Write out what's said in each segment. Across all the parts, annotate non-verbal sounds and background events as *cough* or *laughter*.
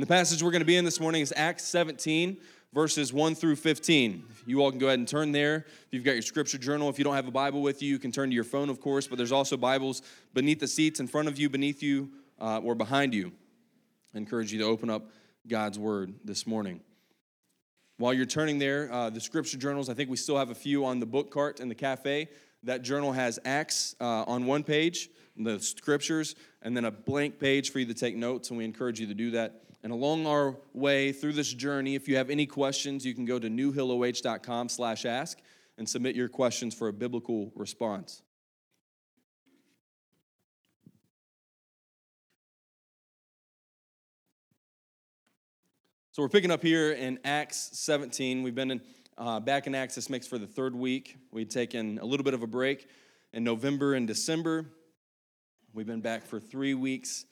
And the passage we're going to be in this morning is Acts 17, verses 1 through 15. You all can go ahead and turn there. If you've got your scripture journal, if you don't have a Bible with you, you can turn to your phone, of course, but there's also Bibles beneath the seats, in front of you, beneath you, uh, or behind you. I encourage you to open up God's Word this morning. While you're turning there, uh, the scripture journals, I think we still have a few on the book cart in the cafe. That journal has Acts uh, on one page, the scriptures, and then a blank page for you to take notes, and we encourage you to do that. And along our way through this journey, if you have any questions, you can go to newhilloh.com slash ask and submit your questions for a biblical response. So we're picking up here in Acts 17. We've been in, uh, back in Acts this makes for the third week. We'd taken a little bit of a break in November and December. We've been back for three weeks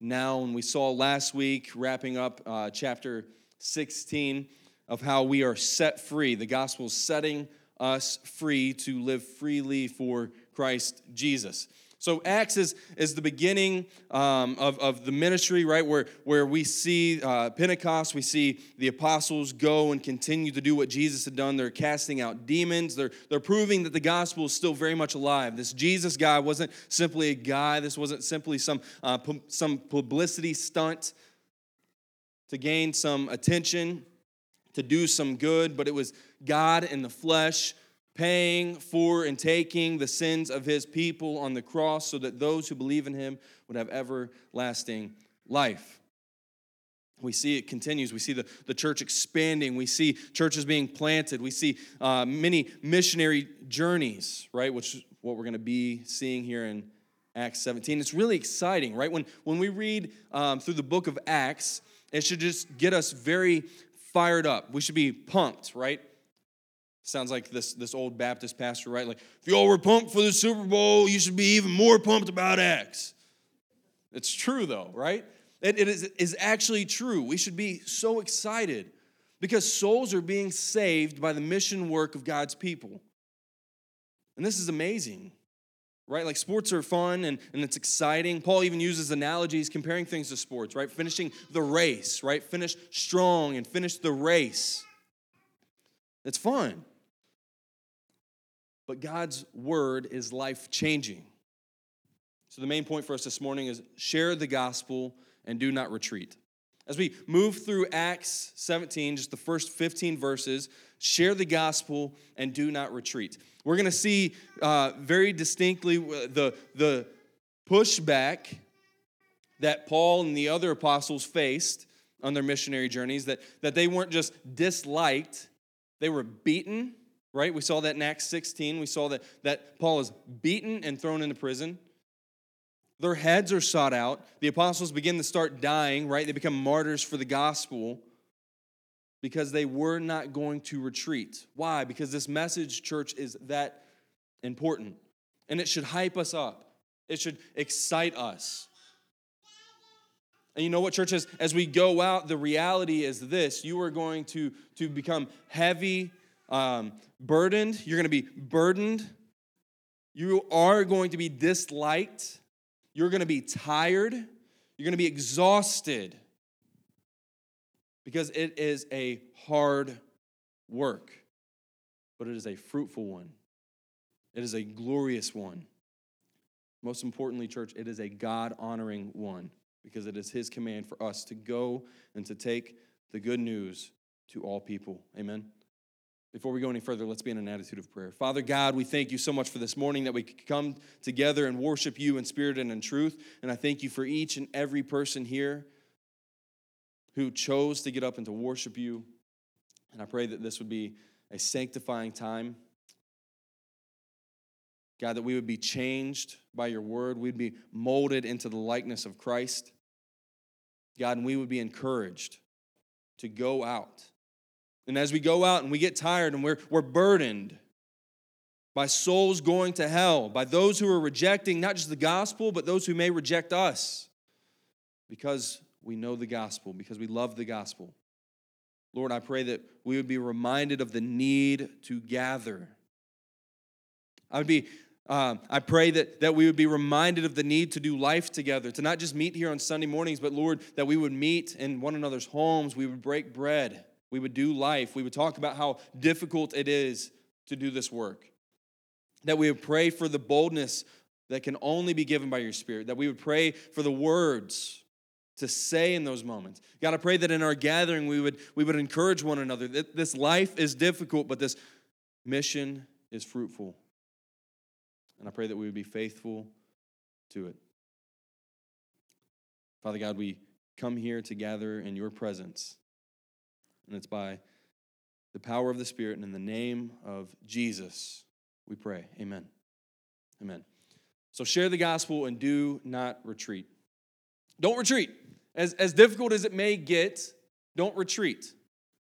now, and we saw last week, wrapping up uh, chapter 16, of how we are set free. The gospel is setting us free to live freely for Christ Jesus. So Acts is, is the beginning um, of, of the ministry, right? Where, where we see uh, Pentecost, we see the apostles go and continue to do what Jesus had done. They're casting out demons. They're, they're proving that the gospel is still very much alive. This Jesus guy wasn't simply a guy. This wasn't simply some, uh, pu- some publicity stunt to gain some attention, to do some good, but it was God in the flesh paying for and taking the sins of his people on the cross so that those who believe in him would have everlasting life. We see it continues. We see the, the church expanding. We see churches being planted. We see uh, many missionary journeys, right? Which is what we're going to be seeing here in Acts 17. It's really exciting, right? When, when we read um, through the book of Acts, it should just get us very fired up. We should be pumped, right? Sounds like this, this old Baptist pastor, right? Like, if y'all were pumped for the Super Bowl, you should be even more pumped about Acts. It's true, though, right? It, it is, is actually true. We should be so excited because souls are being saved by the mission work of God's people. And this is amazing, right? Like sports are fun and, and it's exciting. Paul even uses analogies comparing things to sports, right? Finishing the race, right? Finish strong and finish the race. It's fun. But God's word is life changing. So, the main point for us this morning is share the gospel and do not retreat. As we move through Acts 17, just the first 15 verses, share the gospel and do not retreat. We're going to see uh, very distinctly the, the pushback that Paul and the other apostles faced on their missionary journeys, that, that they weren't just disliked, they were beaten, right? We saw that in Acts 16. We saw that, that Paul is beaten and thrown into prison. Their heads are sought out. The apostles begin to start dying, right? They become martyrs for the gospel because they were not going to retreat. Why? Because this message, church, is that important. And it should hype us up, it should excite us. And you know what, church, as, as we go out, the reality is this you are going to, to become heavy um, burdened. You're going to be burdened. You are going to be disliked. You're going to be tired. You're going to be exhausted because it is a hard work, but it is a fruitful one. It is a glorious one. Most importantly, church, it is a God honoring one because it is His command for us to go and to take the good news to all people. Amen. Before we go any further, let's be in an attitude of prayer. Father God, we thank you so much for this morning that we could come together and worship you in spirit and in truth. And I thank you for each and every person here who chose to get up and to worship you. And I pray that this would be a sanctifying time. God, that we would be changed by your word, we'd be molded into the likeness of Christ. God, and we would be encouraged to go out and as we go out and we get tired and we're, we're burdened by souls going to hell, by those who are rejecting not just the gospel, but those who may reject us because we know the gospel, because we love the gospel. Lord, I pray that we would be reminded of the need to gather. I would be Uh, I pray that, that we would be reminded of the need to do life together, to not just meet here on Sunday mornings, but Lord, that we would meet in one another's homes, we would break bread, we would do life, we would talk about how difficult it is to do this work. That we would pray for the boldness that can only be given by your Spirit, that we would pray for the words to say in those moments. God, I pray that in our gathering we would, we would encourage one another that this life is difficult, but this mission is fruitful. And I pray that we would be faithful to it. Father God, we come here to gather in your presence, and it's by the power of the Spirit and in the name of Jesus we pray. Amen. Amen. So share the gospel and do not retreat. Don't retreat. As, as difficult as it may get, don't retreat.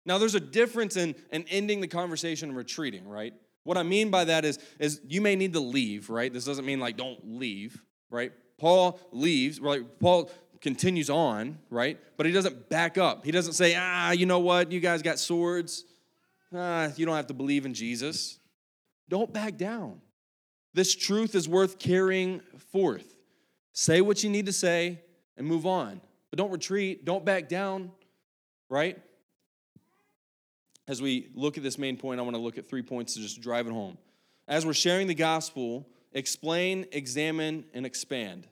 Now, there's a difference in, in ending the conversation and retreating, right? What I mean by that is, is you may need to leave, right? This doesn't mean like don't leave, right? Paul leaves, right? Paul continues on, right? But he doesn't back up. He doesn't say, ah, you know what? You guys got swords. Ah, you don't have to believe in Jesus. Don't back down. This truth is worth carrying forth. Say what you need to say and move on. But don't retreat, don't back down, right? As we look at this main point, I want to look at three points to just drive it home. As we're sharing the gospel, explain, examine, and expand.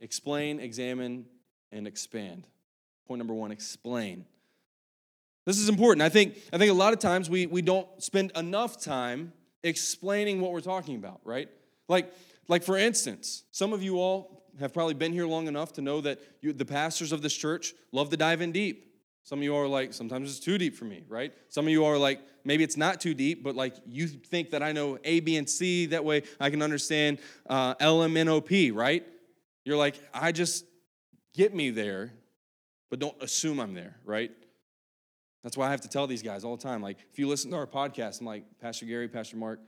Explain, examine, and expand. Point number one explain. This is important. I think, I think a lot of times we, we don't spend enough time explaining what we're talking about, right? Like, like for instance, some of you all have probably been here long enough to know that you, the pastors of this church love to dive in deep. Some of you are like, sometimes it's too deep for me, right? Some of you are like, maybe it's not too deep, but like you think that I know A, B, and C. That way I can understand uh, L, M, N, O, P, right? You're like, I just get me there, but don't assume I'm there, right? That's why I have to tell these guys all the time. Like, if you listen to our podcast, I'm like, Pastor Gary, Pastor Mark,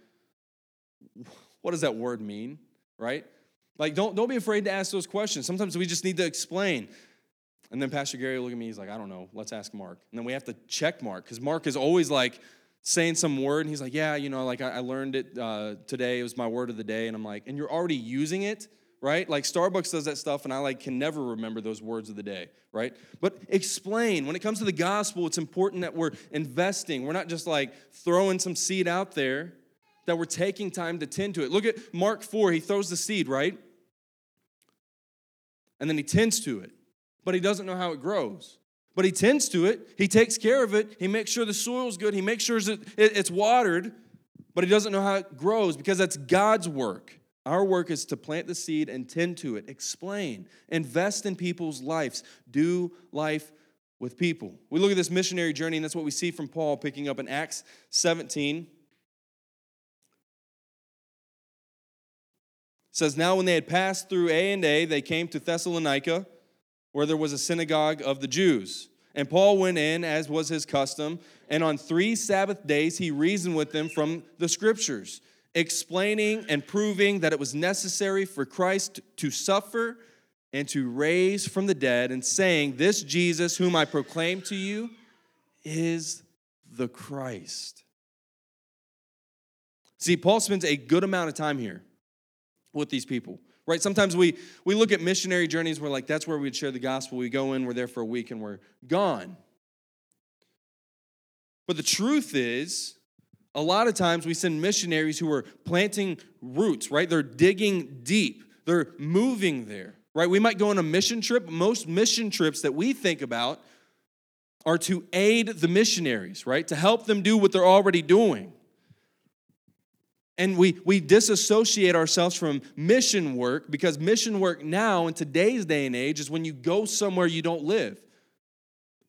*laughs* what does that word mean, right? Like, don't, don't be afraid to ask those questions. Sometimes we just need to explain. And then Pastor Gary will look at me, he's like, I don't know, let's ask Mark. And then we have to check Mark, because Mark is always like saying some word, and he's like, Yeah, you know, like I, I learned it uh, today, it was my word of the day. And I'm like, And you're already using it? Right? Like Starbucks does that stuff, and I like can never remember those words of the day, right? But explain. When it comes to the gospel, it's important that we're investing. We're not just like throwing some seed out there, that we're taking time to tend to it. Look at Mark 4, he throws the seed, right? And then he tends to it, but he doesn't know how it grows. But he tends to it, he takes care of it, he makes sure the soil's good, he makes sure it's watered, but he doesn't know how it grows because that's God's work. Our work is to plant the seed and tend to it, explain, invest in people's lives, do life with people. We look at this missionary journey, and that's what we see from Paul picking up in Acts 17. It says, Now when they had passed through A and A, they came to Thessalonica, where there was a synagogue of the Jews. And Paul went in, as was his custom, and on three Sabbath days he reasoned with them from the scriptures explaining and proving that it was necessary for Christ to suffer and to raise from the dead, and saying, This Jesus, whom I proclaim to you, is the Christ. See, Paul spends a good amount of time here with these people, right? Sometimes we, we look at missionary journeys, we're like, that's where we'd share the gospel. We go in, we're there for a week, and we're gone. But the truth is, a lot of times we send missionaries who are planting roots, right? They're digging deep, they're moving there, right? We might go on a mission trip. Most mission trips that we think about are to aid the missionaries, right? To help them do what they're already doing. And we, we disassociate ourselves from mission work because mission work now, in today's day and age, is when you go somewhere you don't live.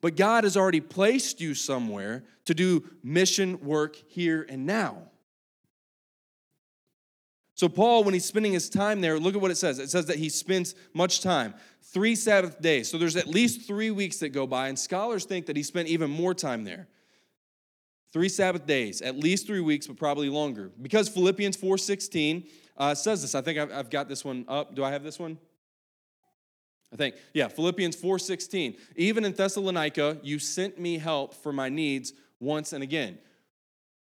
But God has already placed you somewhere to do mission work here and now. So, Paul, when he's spending his time there, look at what it says. It says that he spends much time, three Sabbath days. So, there's at least three weeks that go by, and scholars think that he spent even more time there. Three Sabbath days, at least three weeks, but probably longer. Because Philippians 4.16 uh, says this. I think I've, I've got this one up. Do I have this one? I think, yeah, Philippians 4:16. Even in Thessalonica, you sent me help for my needs once and again.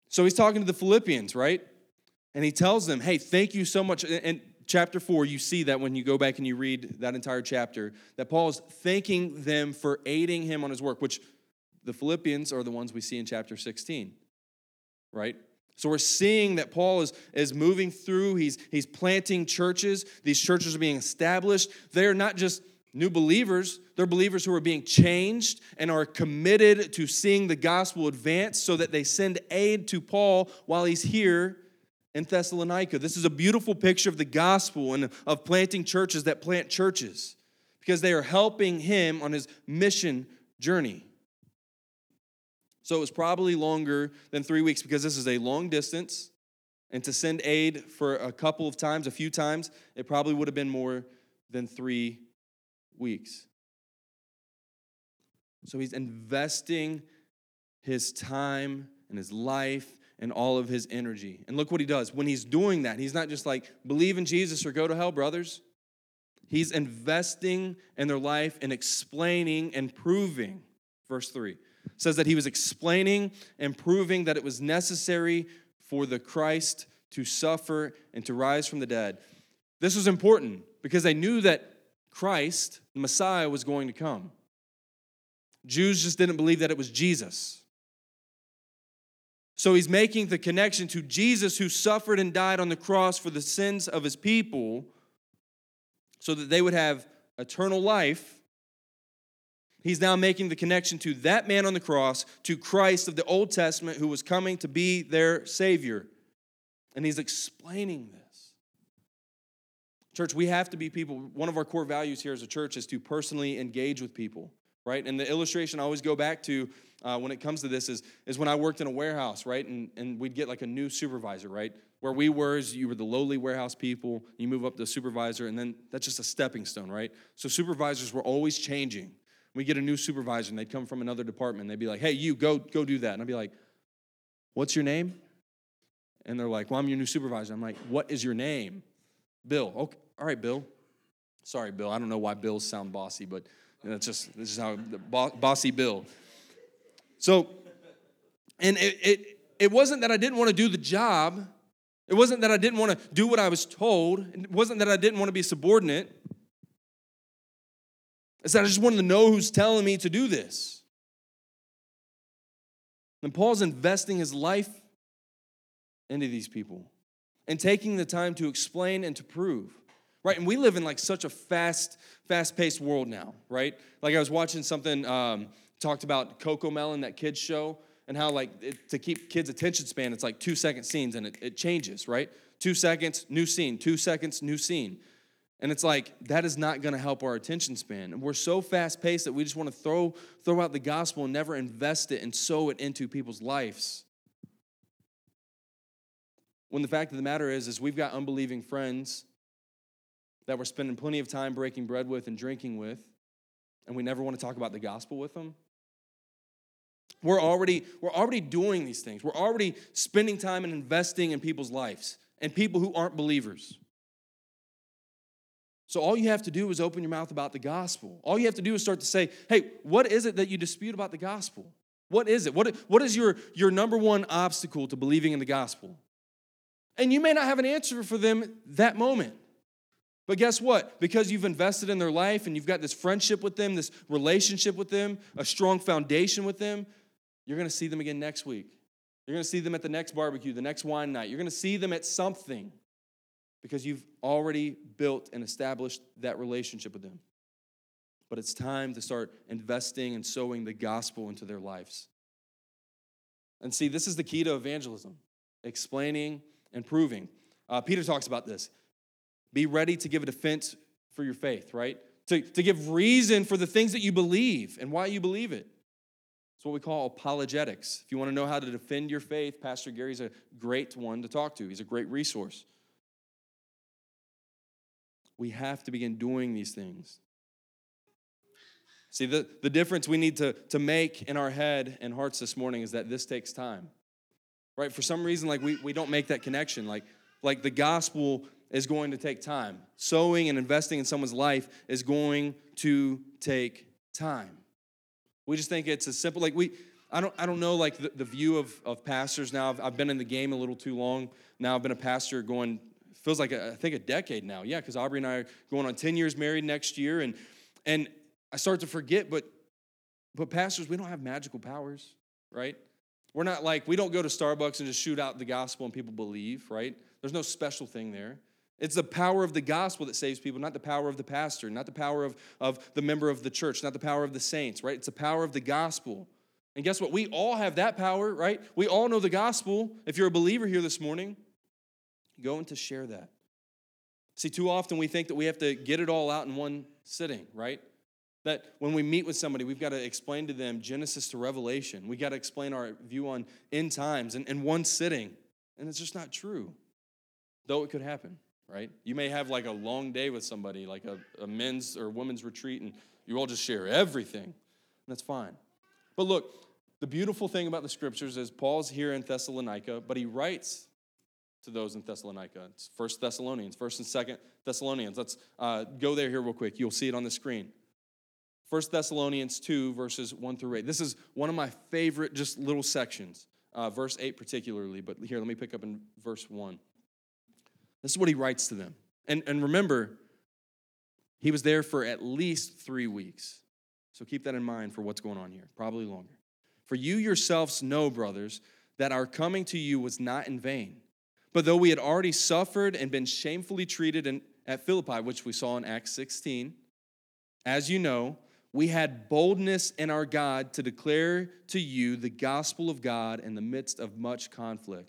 So he's talking to the Philippians, right? And he tells them, hey, thank you so much. And chapter 4, you see that when you go back and you read that entire chapter, that Paul is thanking them for aiding him on his work, which the Philippians are the ones we see in chapter 16, right? So we're seeing that Paul is, is moving through, he's, he's planting churches. These churches are being established. They're not just new believers, they're believers who are being changed and are committed to seeing the gospel advance so that they send aid to Paul while he's here in Thessalonica. This is a beautiful picture of the gospel and of planting churches that plant churches because they are helping him on his mission journey. So it was probably longer than three weeks because this is a long distance. And to send aid for a couple of times, a few times, it probably would have been more than three weeks. So he's investing his time and his life and all of his energy. And look what he does. When he's doing that, he's not just like, believe in Jesus or go to hell, brothers. He's investing in their life and explaining and proving. Verse 3 says that he was explaining and proving that it was necessary for the Christ to suffer and to rise from the dead. This was important because they knew that Christ, the Messiah, was going to come. Jews just didn't believe that it was Jesus. So he's making the connection to Jesus who suffered and died on the cross for the sins of his people so that they would have eternal life He's now making the connection to that man on the cross, to Christ of the Old Testament who was coming to be their Savior. And he's explaining this. Church, we have to be people. One of our core values here as a church is to personally engage with people, right? And the illustration I always go back to uh, when it comes to this is, is when I worked in a warehouse, right? And, and we'd get like a new supervisor, right? Where we were is you were the lowly warehouse people, you move up to supervisor, and then that's just a stepping stone, right? So supervisors were always changing we get a new supervisor and they'd come from another department and they'd be like, hey, you go, go do that. And I'd be like, what's your name? And they're like, well, I'm your new supervisor. I'm like, what is your name? Bill. Okay, all right, Bill. Sorry, Bill. I don't know why Bills sound bossy, but that's just this is how bossy Bill. So, and it, it it wasn't that I didn't want to do the job. It wasn't that I didn't want to do what I was told. It wasn't that I didn't want to be subordinate. I said, I just wanted to know who's telling me to do this. And Paul's investing his life into these people and taking the time to explain and to prove. Right? And we live in like such a fast, fast-paced world now, right? Like I was watching something um, talked about CoComelon, that kids show, and how like it, to keep kids' attention span, it's like two second scenes and it, it changes, right? Two seconds, new scene, two seconds, new scene. And it's like, that is not going to help our attention span. And we're so fast paced that we just want to throw, throw out the gospel and never invest it and sow it into people's lives. When the fact of the matter is, is we've got unbelieving friends that we're spending plenty of time breaking bread with and drinking with, and we never want to talk about the gospel with them. We're already, we're already doing these things. We're already spending time and investing in people's lives and people who aren't believers. So all you have to do is open your mouth about the gospel. All you have to do is start to say, hey, what is it that you dispute about the gospel? What is it? What, what is your, your number one obstacle to believing in the gospel? And you may not have an answer for them that moment. But guess what? Because you've invested in their life and you've got this friendship with them, this relationship with them, a strong foundation with them, you're going to see them again next week. You're going to see them at the next barbecue, the next wine night. You're going to see them at something because you've already built and established that relationship with them. But it's time to start investing and sowing the gospel into their lives. And see, this is the key to evangelism explaining and proving. Uh, Peter talks about this. Be ready to give a defense for your faith, right? To, to give reason for the things that you believe and why you believe it. It's what we call apologetics. If you want to know how to defend your faith, Pastor Gary's a great one to talk to. He's a great resource we have to begin doing these things. See, the, the difference we need to, to make in our head and hearts this morning is that this takes time. Right? For some reason, like we, we don't make that connection. Like, like the gospel is going to take time. Sowing and investing in someone's life is going to take time. We just think it's a simple. Like we, I don't, I don't know like the, the view of, of pastors now. I've, I've been in the game a little too long. Now I've been a pastor going, feels like a, I think a decade now. Yeah, because Aubrey and I are going on 10 years married next year. And, and I start to forget, but, but pastors, we don't have magical powers, right? We're not like, we don't go to Starbucks and just shoot out the gospel and people believe, right? There's no special thing there. It's the power of the gospel that saves people, not the power of the pastor, not the power of, of the member of the church, not the power of the saints, right? It's the power of the gospel. And guess what? We all have that power, right? We all know the gospel. If you're a believer here this morning, go and to share that. See, too often we think that we have to get it all out in one sitting, right? That when we meet with somebody, we've got to explain to them Genesis to Revelation. We got to explain our view on end times in, in one sitting. And it's just not true, though it could happen right? You may have like a long day with somebody, like a, a men's or women's retreat, and you all just share everything. That's fine. But look, the beautiful thing about the scriptures is Paul's here in Thessalonica, but he writes to those in Thessalonica. It's First Thessalonians, First and Second Thessalonians. Let's uh, go there here real quick. You'll see it on the screen. First Thessalonians 2, verses 1 through 8. This is one of my favorite just little sections, uh, verse 8 particularly, but here, let me pick up in verse 1. This is what he writes to them. And, and remember, he was there for at least three weeks. So keep that in mind for what's going on here, probably longer. For you yourselves know, brothers, that our coming to you was not in vain. But though we had already suffered and been shamefully treated in, at Philippi, which we saw in Acts 16, as you know, we had boldness in our God to declare to you the gospel of God in the midst of much conflict.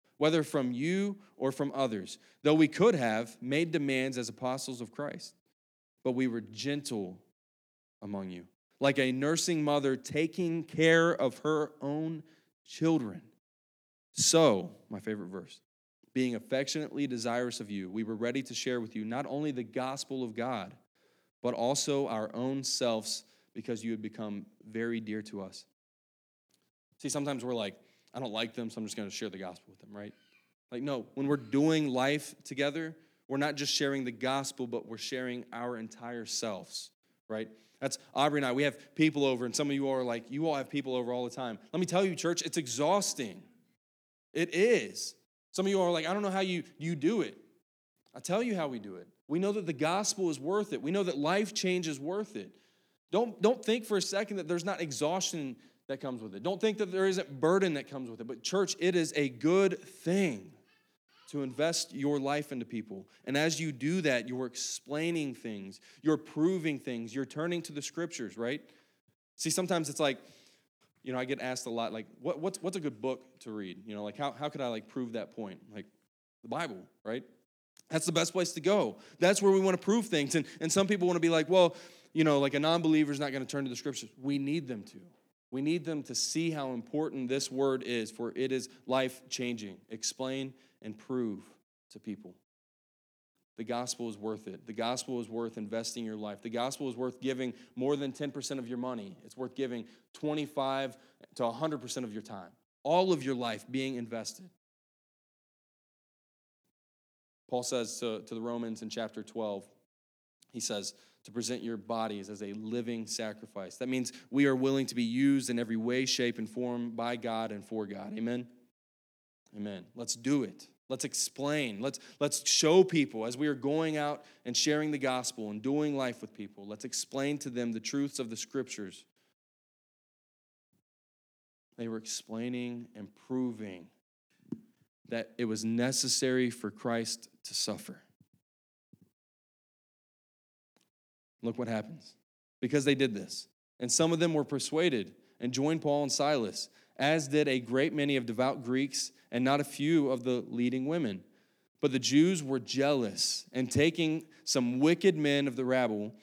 whether from you or from others, though we could have made demands as apostles of Christ. But we were gentle among you, like a nursing mother taking care of her own children. So, my favorite verse, being affectionately desirous of you, we were ready to share with you not only the gospel of God, but also our own selves because you had become very dear to us. See, sometimes we're like, I don't like them, so I'm just going to share the gospel with them, right? Like, no, when we're doing life together, we're not just sharing the gospel, but we're sharing our entire selves, right? That's Aubrey and I. We have people over, and some of you are like, you all have people over all the time. Let me tell you, church, it's exhausting. It is. Some of you are like, I don't know how you, you do it. I'll tell you how we do it. We know that the gospel is worth it. We know that life change is worth it. Don't, don't think for a second that there's not exhaustion that comes with it. Don't think that there isn't burden that comes with it. But, church, it is a good thing to invest your life into people. And as you do that, you're explaining things, you're proving things, you're turning to the scriptures, right? See, sometimes it's like, you know, I get asked a lot, like, what, what's, what's a good book to read? You know, like, how, how could I, like, prove that point? Like, the Bible, right? That's the best place to go. That's where we want to prove things. And, and some people want to be like, well, you know, like a non believer is not going to turn to the scriptures. We need them to. We need them to see how important this word is, for it is life changing. Explain and prove to people. The gospel is worth it. The gospel is worth investing your life. The gospel is worth giving more than 10% of your money. It's worth giving 25 to 100% of your time. All of your life being invested. Paul says to, to the Romans in chapter 12, he says, to present your bodies as a living sacrifice. That means we are willing to be used in every way, shape, and form by God and for God. Amen? Amen. Let's do it. Let's explain. Let's, let's show people as we are going out and sharing the gospel and doing life with people. Let's explain to them the truths of the scriptures. They were explaining and proving that it was necessary for Christ to suffer. Look what happens. Because they did this. And some of them were persuaded and joined Paul and Silas, as did a great many of devout Greeks and not a few of the leading women. But the Jews were jealous, and taking some wicked men of the rabble,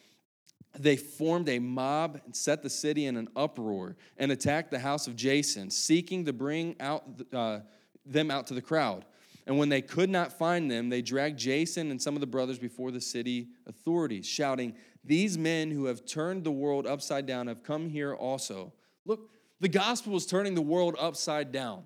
they formed a mob and set the city in an uproar and attacked the house of Jason, seeking to bring out uh, them out to the crowd. And when they could not find them, they dragged Jason and some of the brothers before the city authorities, shouting, These men who have turned the world upside down have come here also. Look, the gospel is turning the world upside down.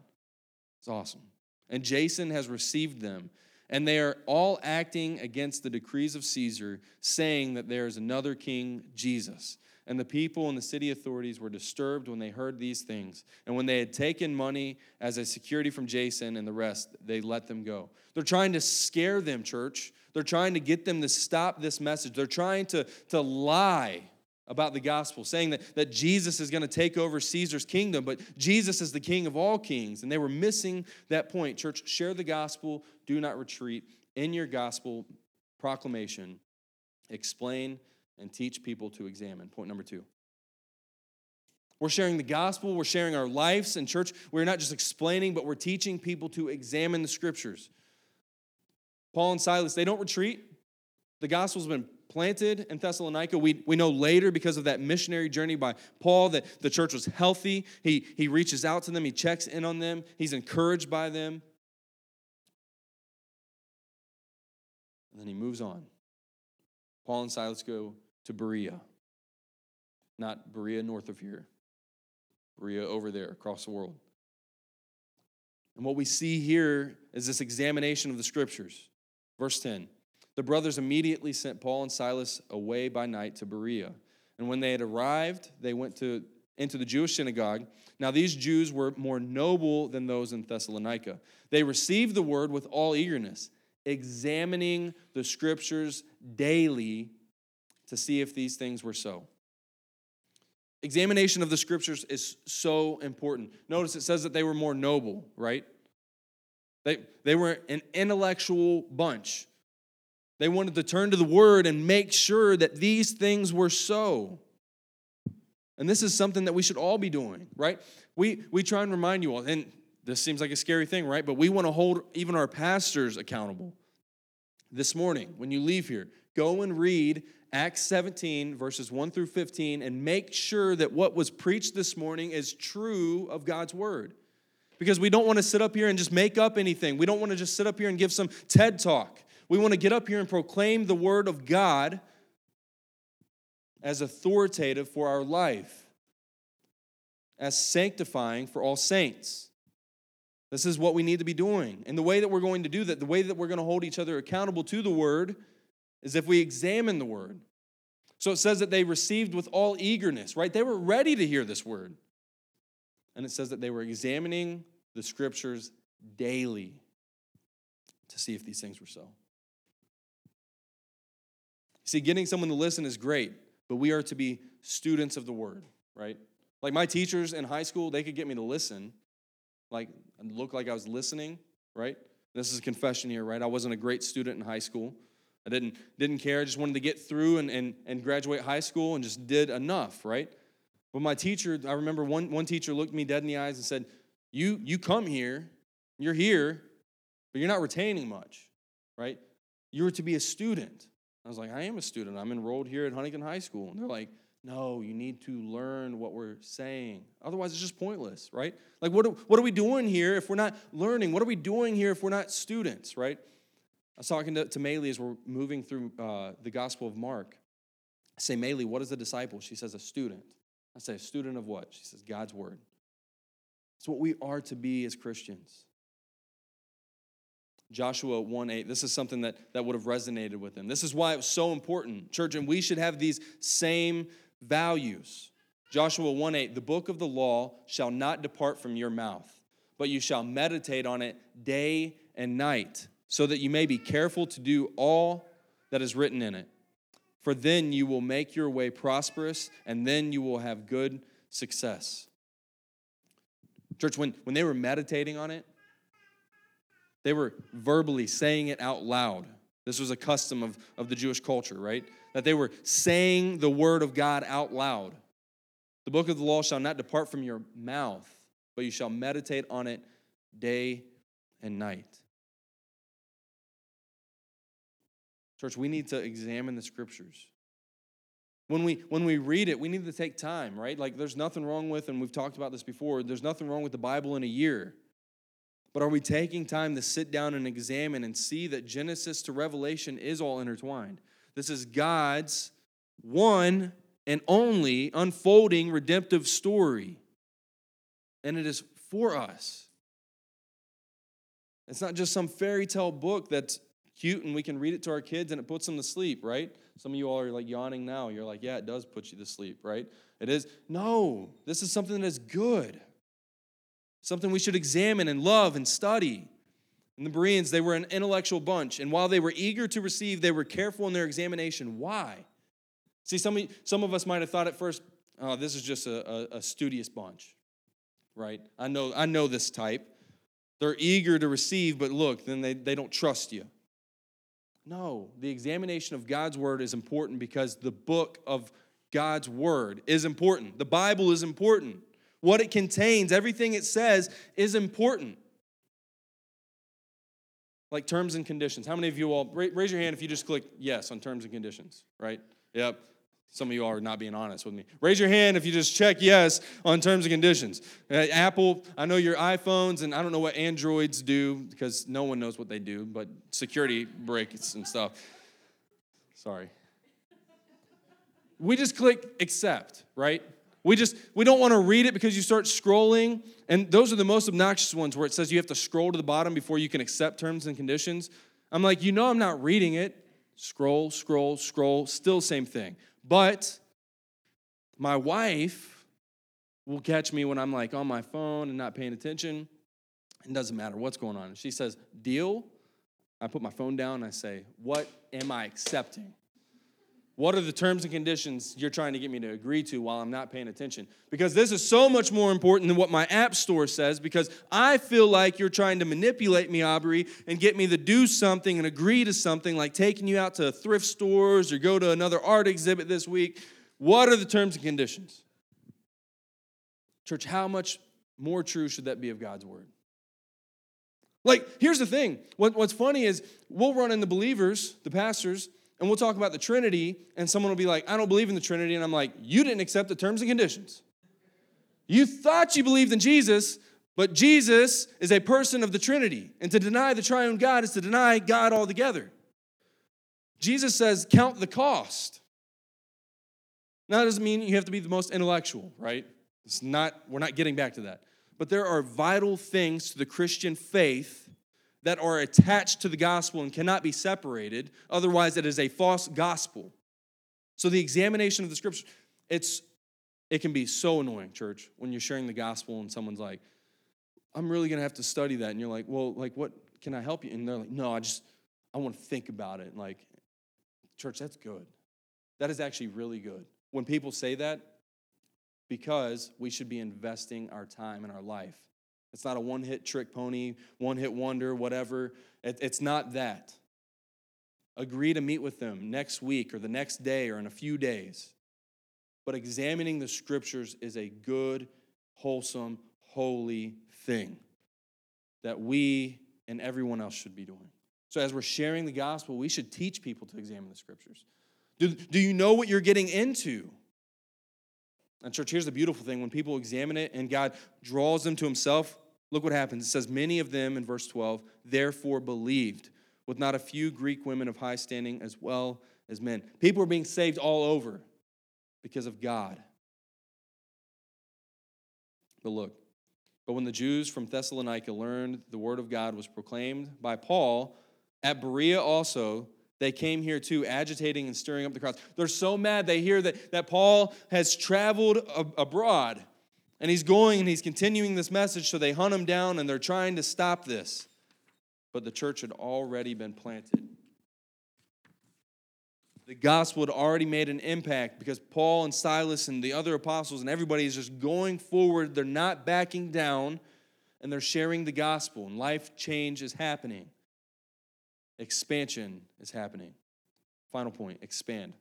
It's awesome. And Jason has received them. And they are all acting against the decrees of Caesar, saying that there is another king, Jesus. And the people and the city authorities were disturbed when they heard these things. And when they had taken money as a security from Jason and the rest, they let them go. They're trying to scare them, church. They're trying to get them to stop this message. They're trying to, to lie about the gospel, saying that, that Jesus is going to take over Caesar's kingdom, but Jesus is the king of all kings. And they were missing that point. Church, share the gospel, do not retreat. In your gospel proclamation, explain and teach people to examine. Point number two. We're sharing the gospel, we're sharing our lives in church. We're not just explaining, but we're teaching people to examine the scriptures. Paul and Silas, they don't retreat. The gospel's been planted in Thessalonica. We, we know later because of that missionary journey by Paul that the church was healthy. He, he reaches out to them, he checks in on them, he's encouraged by them. And then he moves on. Paul and Silas go to Berea. Not Berea north of here, Berea over there across the world. And what we see here is this examination of the scriptures. Verse 10 The brothers immediately sent Paul and Silas away by night to Berea. And when they had arrived, they went to, into the Jewish synagogue. Now, these Jews were more noble than those in Thessalonica. They received the word with all eagerness, examining the scriptures daily to see if these things were so. Examination of the scriptures is so important. Notice it says that they were more noble, right? They, they were an intellectual bunch. They wanted to turn to the word and make sure that these things were so. And this is something that we should all be doing, right? We, we try and remind you all, and this seems like a scary thing, right? But we want to hold even our pastors accountable. This morning, when you leave here, go and read Acts 17, verses 1 through 15, and make sure that what was preached this morning is true of God's word. Because we don't want to sit up here and just make up anything. We don't want to just sit up here and give some TED talk. We want to get up here and proclaim the word of God as authoritative for our life, as sanctifying for all saints. This is what we need to be doing. And the way that we're going to do that, the way that we're going to hold each other accountable to the word, is if we examine the word. So it says that they received with all eagerness, right? They were ready to hear this word. And it says that they were examining the scriptures daily to see if these things were so. See, getting someone to listen is great, but we are to be students of the word, right? Like my teachers in high school, they could get me to listen, like look like I was listening, right? This is a confession here, right? I wasn't a great student in high school. I didn't, didn't care. I just wanted to get through and, and, and graduate high school and just did enough, right? But my teacher, I remember one, one teacher looked me dead in the eyes and said, you, you come here, you're here, but you're not retaining much, right? You were to be a student. I was like, I am a student. I'm enrolled here at Huntington High School. And they're like, no, you need to learn what we're saying. Otherwise, it's just pointless, right? Like, what, what are we doing here if we're not learning? What are we doing here if we're not students, right? I was talking to, to Maylee as we're moving through uh, the Gospel of Mark. I say, Maylee, what is a disciple? She says, a student. I say, a student of what? She says, God's Word. It's what we are to be as Christians. Joshua 1 8, this is something that, that would have resonated with him. This is why it was so important, church, and we should have these same values. Joshua 1 8, the book of the law shall not depart from your mouth, but you shall meditate on it day and night so that you may be careful to do all that is written in it. For then you will make your way prosperous, and then you will have good success. Church, when, when they were meditating on it, they were verbally saying it out loud. This was a custom of, of the Jewish culture, right? That they were saying the word of God out loud. The book of the law shall not depart from your mouth, but you shall meditate on it day and night. Church, we need to examine the scriptures. When we, when we read it, we need to take time, right? Like, there's nothing wrong with, and we've talked about this before, there's nothing wrong with the Bible in a year. But are we taking time to sit down and examine and see that Genesis to Revelation is all intertwined? This is God's one and only unfolding redemptive story. And it is for us. It's not just some fairy tale book that's cute and we can read it to our kids and it puts them to sleep, right? Some of you all are like yawning now. You're like, yeah, it does put you to sleep, right? It is. No, this is something that is good, something we should examine and love and study. And the Bereans, they were an intellectual bunch. And while they were eager to receive, they were careful in their examination. Why? See, some of, some of us might have thought at first, oh, this is just a, a, a studious bunch, right? I know, I know this type. They're eager to receive, but look, then they, they don't trust you. No, the examination of God's word is important because the book of God's word is important. The Bible is important. What it contains, everything it says, is important. Like terms and conditions. How many of you all, raise your hand if you just click yes on terms and conditions, right? Yep. Some of you are not being honest with me. Raise your hand if you just check yes on terms and conditions. Uh, Apple, I know your iPhones, and I don't know what Androids do because no one knows what they do, but security breaks and stuff. Sorry. We just click accept, right? We just we don't want to read it because you start scrolling, and those are the most obnoxious ones where it says you have to scroll to the bottom before you can accept terms and conditions. I'm like, you know, I'm not reading it. Scroll, scroll, scroll, still same thing. But my wife will catch me when I'm like on my phone and not paying attention. It doesn't matter what's going on. She says, Deal. I put my phone down and I say, What am I accepting? What are the terms and conditions you're trying to get me to agree to while I'm not paying attention? Because this is so much more important than what my app store says, because I feel like you're trying to manipulate me, Aubrey, and get me to do something and agree to something like taking you out to thrift stores or go to another art exhibit this week. What are the terms and conditions? Church, how much more true should that be of God's word? Like, here's the thing. What, what's funny is we'll run into believers, the pastors, and we'll talk about the Trinity, and someone will be like, I don't believe in the Trinity. And I'm like, You didn't accept the terms and conditions. You thought you believed in Jesus, but Jesus is a person of the Trinity. And to deny the triune God is to deny God altogether. Jesus says, Count the cost. Now, that doesn't mean you have to be the most intellectual, right? It's not, we're not getting back to that. But there are vital things to the Christian faith that are attached to the gospel and cannot be separated. Otherwise, it is a false gospel. So the examination of the scripture, it's it can be so annoying, church, when you're sharing the gospel and someone's like, I'm really gonna have to study that. And you're like, well, like what can I help you? And they're like, no, I just I want to think about it. And like, church, that's good. That is actually really good. When people say that, because we should be investing our time and our life it's not a one hit trick pony, one hit wonder, whatever. It, it's not that. Agree to meet with them next week or the next day or in a few days. But examining the scriptures is a good, wholesome, holy thing that we and everyone else should be doing. So, as we're sharing the gospel, we should teach people to examine the scriptures. Do, do you know what you're getting into? And, church, here's the beautiful thing when people examine it and God draws them to Himself, Look what happens. It says, Many of them, in verse 12, therefore believed, with not a few Greek women of high standing as well as men. People are being saved all over because of God. But look, but when the Jews from Thessalonica learned the word of God was proclaimed by Paul, at Berea also, they came here too, agitating and stirring up the crowds. They're so mad they hear that, that Paul has traveled abroad and he's going and he's continuing this message, so they hunt him down and they're trying to stop this. But the church had already been planted. The gospel had already made an impact because Paul and Silas and the other apostles and everybody is just going forward. They're not backing down and they're sharing the gospel, and life change is happening. Expansion is happening. Final point expand.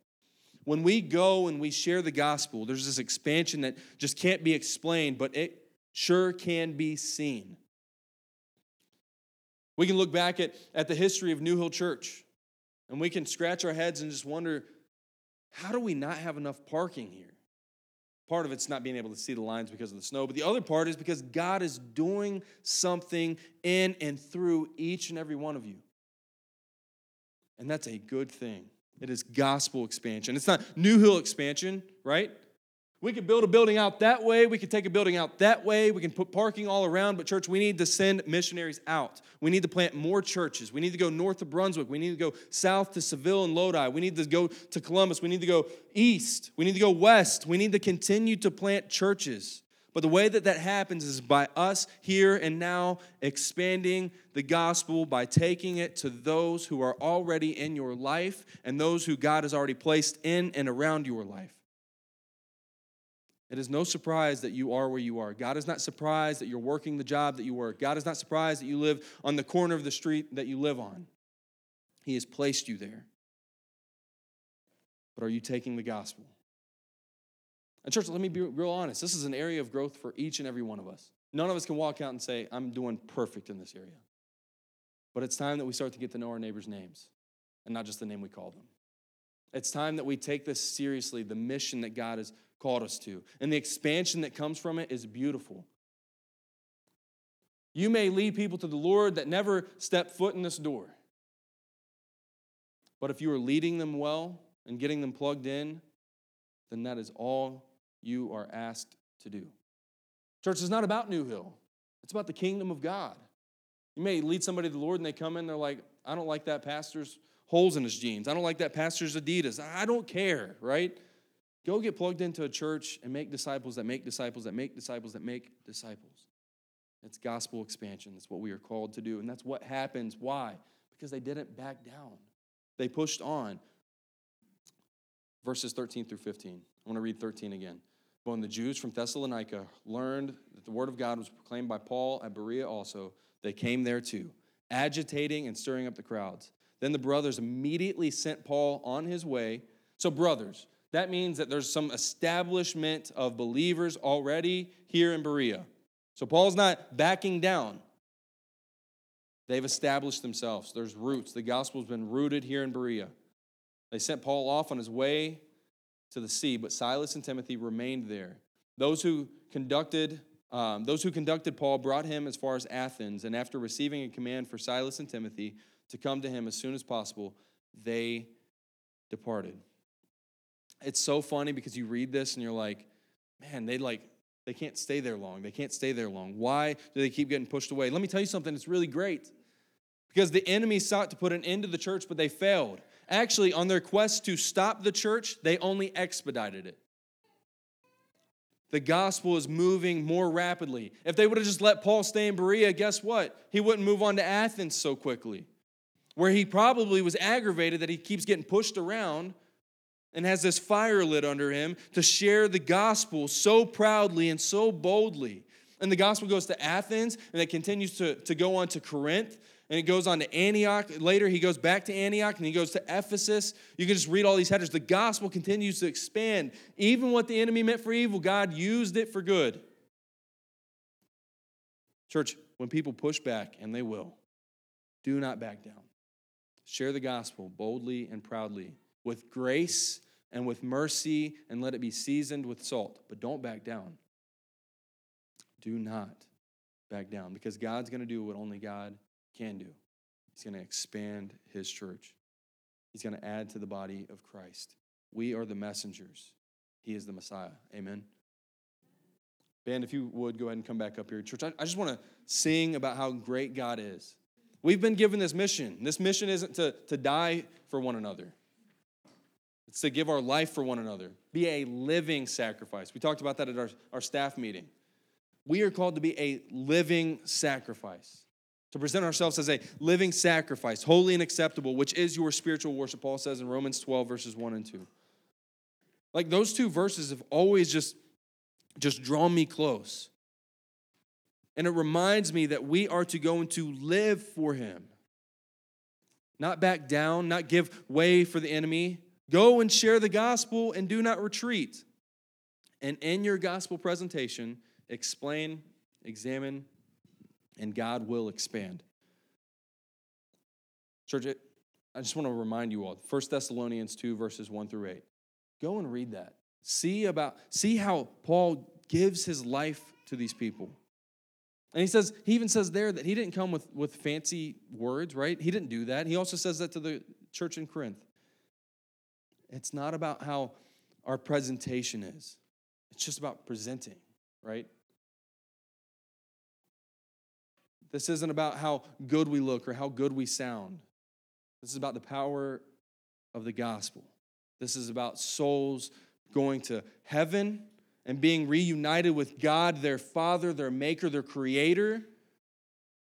When we go and we share the gospel, there's this expansion that just can't be explained, but it sure can be seen. We can look back at, at the history of New Hill Church and we can scratch our heads and just wonder how do we not have enough parking here? Part of it's not being able to see the lines because of the snow, but the other part is because God is doing something in and through each and every one of you. And that's a good thing. It is gospel expansion. It's not New Hill expansion, right? We could build a building out that way. We could take a building out that way. We can put parking all around. But, church, we need to send missionaries out. We need to plant more churches. We need to go north of Brunswick. We need to go south to Seville and Lodi. We need to go to Columbus. We need to go east. We need to go west. We need to continue to plant churches. But the way that that happens is by us here and now expanding the gospel by taking it to those who are already in your life and those who God has already placed in and around your life. It is no surprise that you are where you are. God is not surprised that you're working the job that you work. God is not surprised that you live on the corner of the street that you live on. He has placed you there. But are you taking the gospel? And, church, let me be real honest. This is an area of growth for each and every one of us. None of us can walk out and say, I'm doing perfect in this area. But it's time that we start to get to know our neighbors' names and not just the name we call them. It's time that we take this seriously, the mission that God has called us to. And the expansion that comes from it is beautiful. You may lead people to the Lord that never step foot in this door. But if you are leading them well and getting them plugged in, then that is all you are asked to do. Church is not about New Hill, it's about the kingdom of God. You may lead somebody to the Lord and they come in, they're like, I don't like that pastor's holes in his jeans. I don't like that pastor's Adidas. I don't care, right? Go get plugged into a church and make disciples that make disciples that make disciples that make disciples. It's gospel expansion. That's what we are called to do. And that's what happens. Why? Because they didn't back down, they pushed on. Verses 13 through 15. I want to read 13 again. When the Jews from Thessalonica learned that the word of God was proclaimed by Paul at Berea also, they came there too, agitating and stirring up the crowds. Then the brothers immediately sent Paul on his way. So, brothers, that means that there's some establishment of believers already here in Berea. So Paul's not backing down. They've established themselves. There's roots. The gospel's been rooted here in Berea. They sent Paul off on his way to the sea, but Silas and Timothy remained there. Those who conducted um, those who conducted Paul brought him as far as Athens, and after receiving a command for Silas and Timothy to come to him as soon as possible, they departed it's so funny because you read this and you're like, man, they like they can't stay there long. They can't stay there long. Why do they keep getting pushed away? Let me tell you something, it's really great. Because the enemy sought to put an end to the church, but they failed. Actually, on their quest to stop the church, they only expedited it. The gospel is moving more rapidly. If they would have just let Paul stay in Berea, guess what? He wouldn't move on to Athens so quickly, where he probably was aggravated that he keeps getting pushed around and has this fire lit under him to share the gospel so proudly and so boldly. And the gospel goes to Athens and it continues to, to go on to Corinth and it goes on to Antioch. Later, he goes back to Antioch and he goes to Ephesus. You can just read all these headers. The gospel continues to expand. Even what the enemy meant for evil, God used it for good. Church, when people push back, and they will, do not back down. Share the gospel boldly and proudly with grace and with mercy, and let it be seasoned with salt. But don't back down. Do not back down because God's going to do what only God can do. He's going to expand his church, He's going to add to the body of Christ. We are the messengers, He is the Messiah. Amen. Band, if you would go ahead and come back up here. Church, I, just want to sing about how great God is. We've been given this mission. This mission isn't to, to die for one another. It's to give our life for one another, be a living sacrifice. We talked about that at our, our staff meeting. We are called to be a living sacrifice, to present ourselves as a living sacrifice, holy and acceptable, which is your spiritual worship, Paul says in Romans 12, verses 1 and 2. Like those two verses have always just, just drawn me close. And it reminds me that we are to go and to live for him. Not back down, not give way for the enemy, Go and share the gospel and do not retreat. And in your gospel presentation, explain, examine, and God will expand. Church, I just want to remind you all 1 Thessalonians 2, verses 1 through 8. Go and read that. See about see how Paul gives his life to these people. And he says, he even says there that he didn't come with, with fancy words, right? He didn't do that. He also says that to the church in Corinth. It's not about how our presentation is, it's just about presenting, right? This isn't about how good we look or how good we sound. This is about the power of the gospel. This is about souls going to heaven and being reunited with God, their Father, their Maker, their Creator,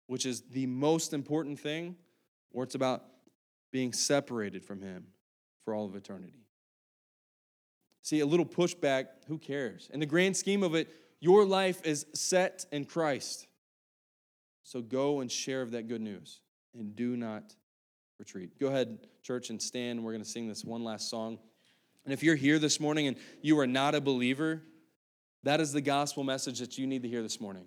which is the most important thing, or it's about being separated from Him for all of eternity. See, a little pushback, who cares? In the grand scheme of it, your life is set in Christ. So go and share of that good news and do not retreat. Go ahead, church, and stand. We're going to sing this one last song. And if you're here this morning and you are not a believer, that is the gospel message that you need to hear this morning.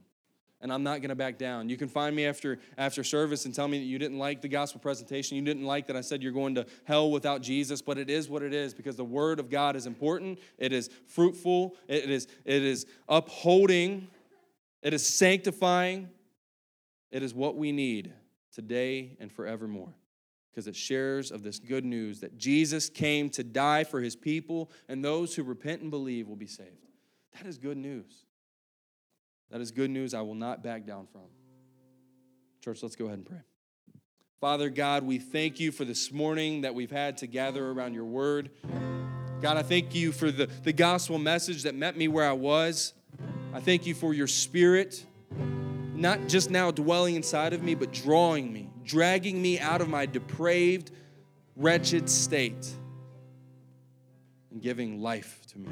And I'm not going to back down. You can find me after after service and tell me that you didn't like the gospel presentation. You didn't like that I said you're going to hell without Jesus, but it is what it is because the word of God is important. It is fruitful. It is it is upholding. It is sanctifying. It is what we need today and forevermore because it shares of this good news that Jesus came to die for his people, and those who repent and believe will be saved. That is good news. That is good news I will not back down from. Church, let's go ahead and pray. Father God, we thank you for this morning that we've had to gather around your word. God, I thank you for the, the gospel message that met me where I was. I thank you for your spirit not just now dwelling inside of me, but drawing me, dragging me out of my depraved, wretched state, and giving life to me.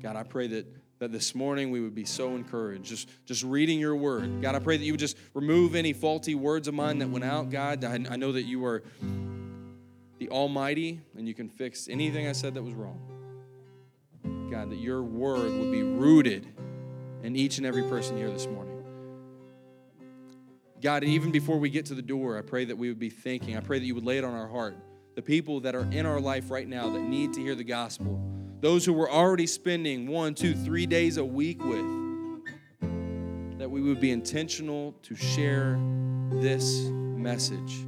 God, I pray that, that this morning we would be so encouraged, just, just reading your word. God, I pray that you would just remove any faulty words of mine that went out. God, I, I know that you are the Almighty and you can fix anything I said that was wrong. God, that your word would be rooted in each and every person here this morning. God, and even before we get to the door, I pray that we would be thinking, I pray that you would lay it on our heart. The people that are in our life right now that need to hear the gospel, those who we're already spending one, two, three days a week with, that we would be intentional to share this message.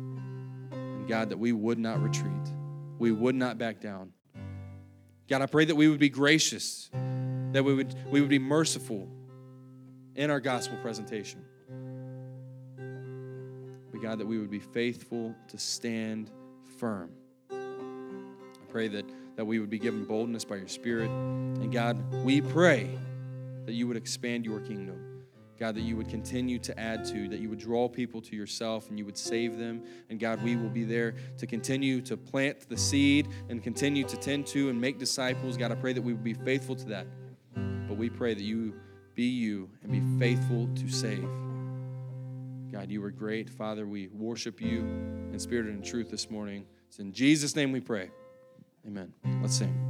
And God, that we would not retreat, we would not back down. God, I pray that we would be gracious, that we would, we would be merciful, in our gospel presentation. But God, that we would be faithful to stand firm. I pray that, that we would be given boldness by your Spirit. And God, we pray that you would expand your kingdom. God, that you would continue to add to, that you would draw people to yourself and you would save them. And God, we will be there to continue to plant the seed and continue to tend to and make disciples. God, I pray that we would be faithful to that. But we pray that you be you and be faithful to save. God, you are great. Father, we worship you in spirit and truth this morning. It's in Jesus' name we pray. Amen. Let's sing.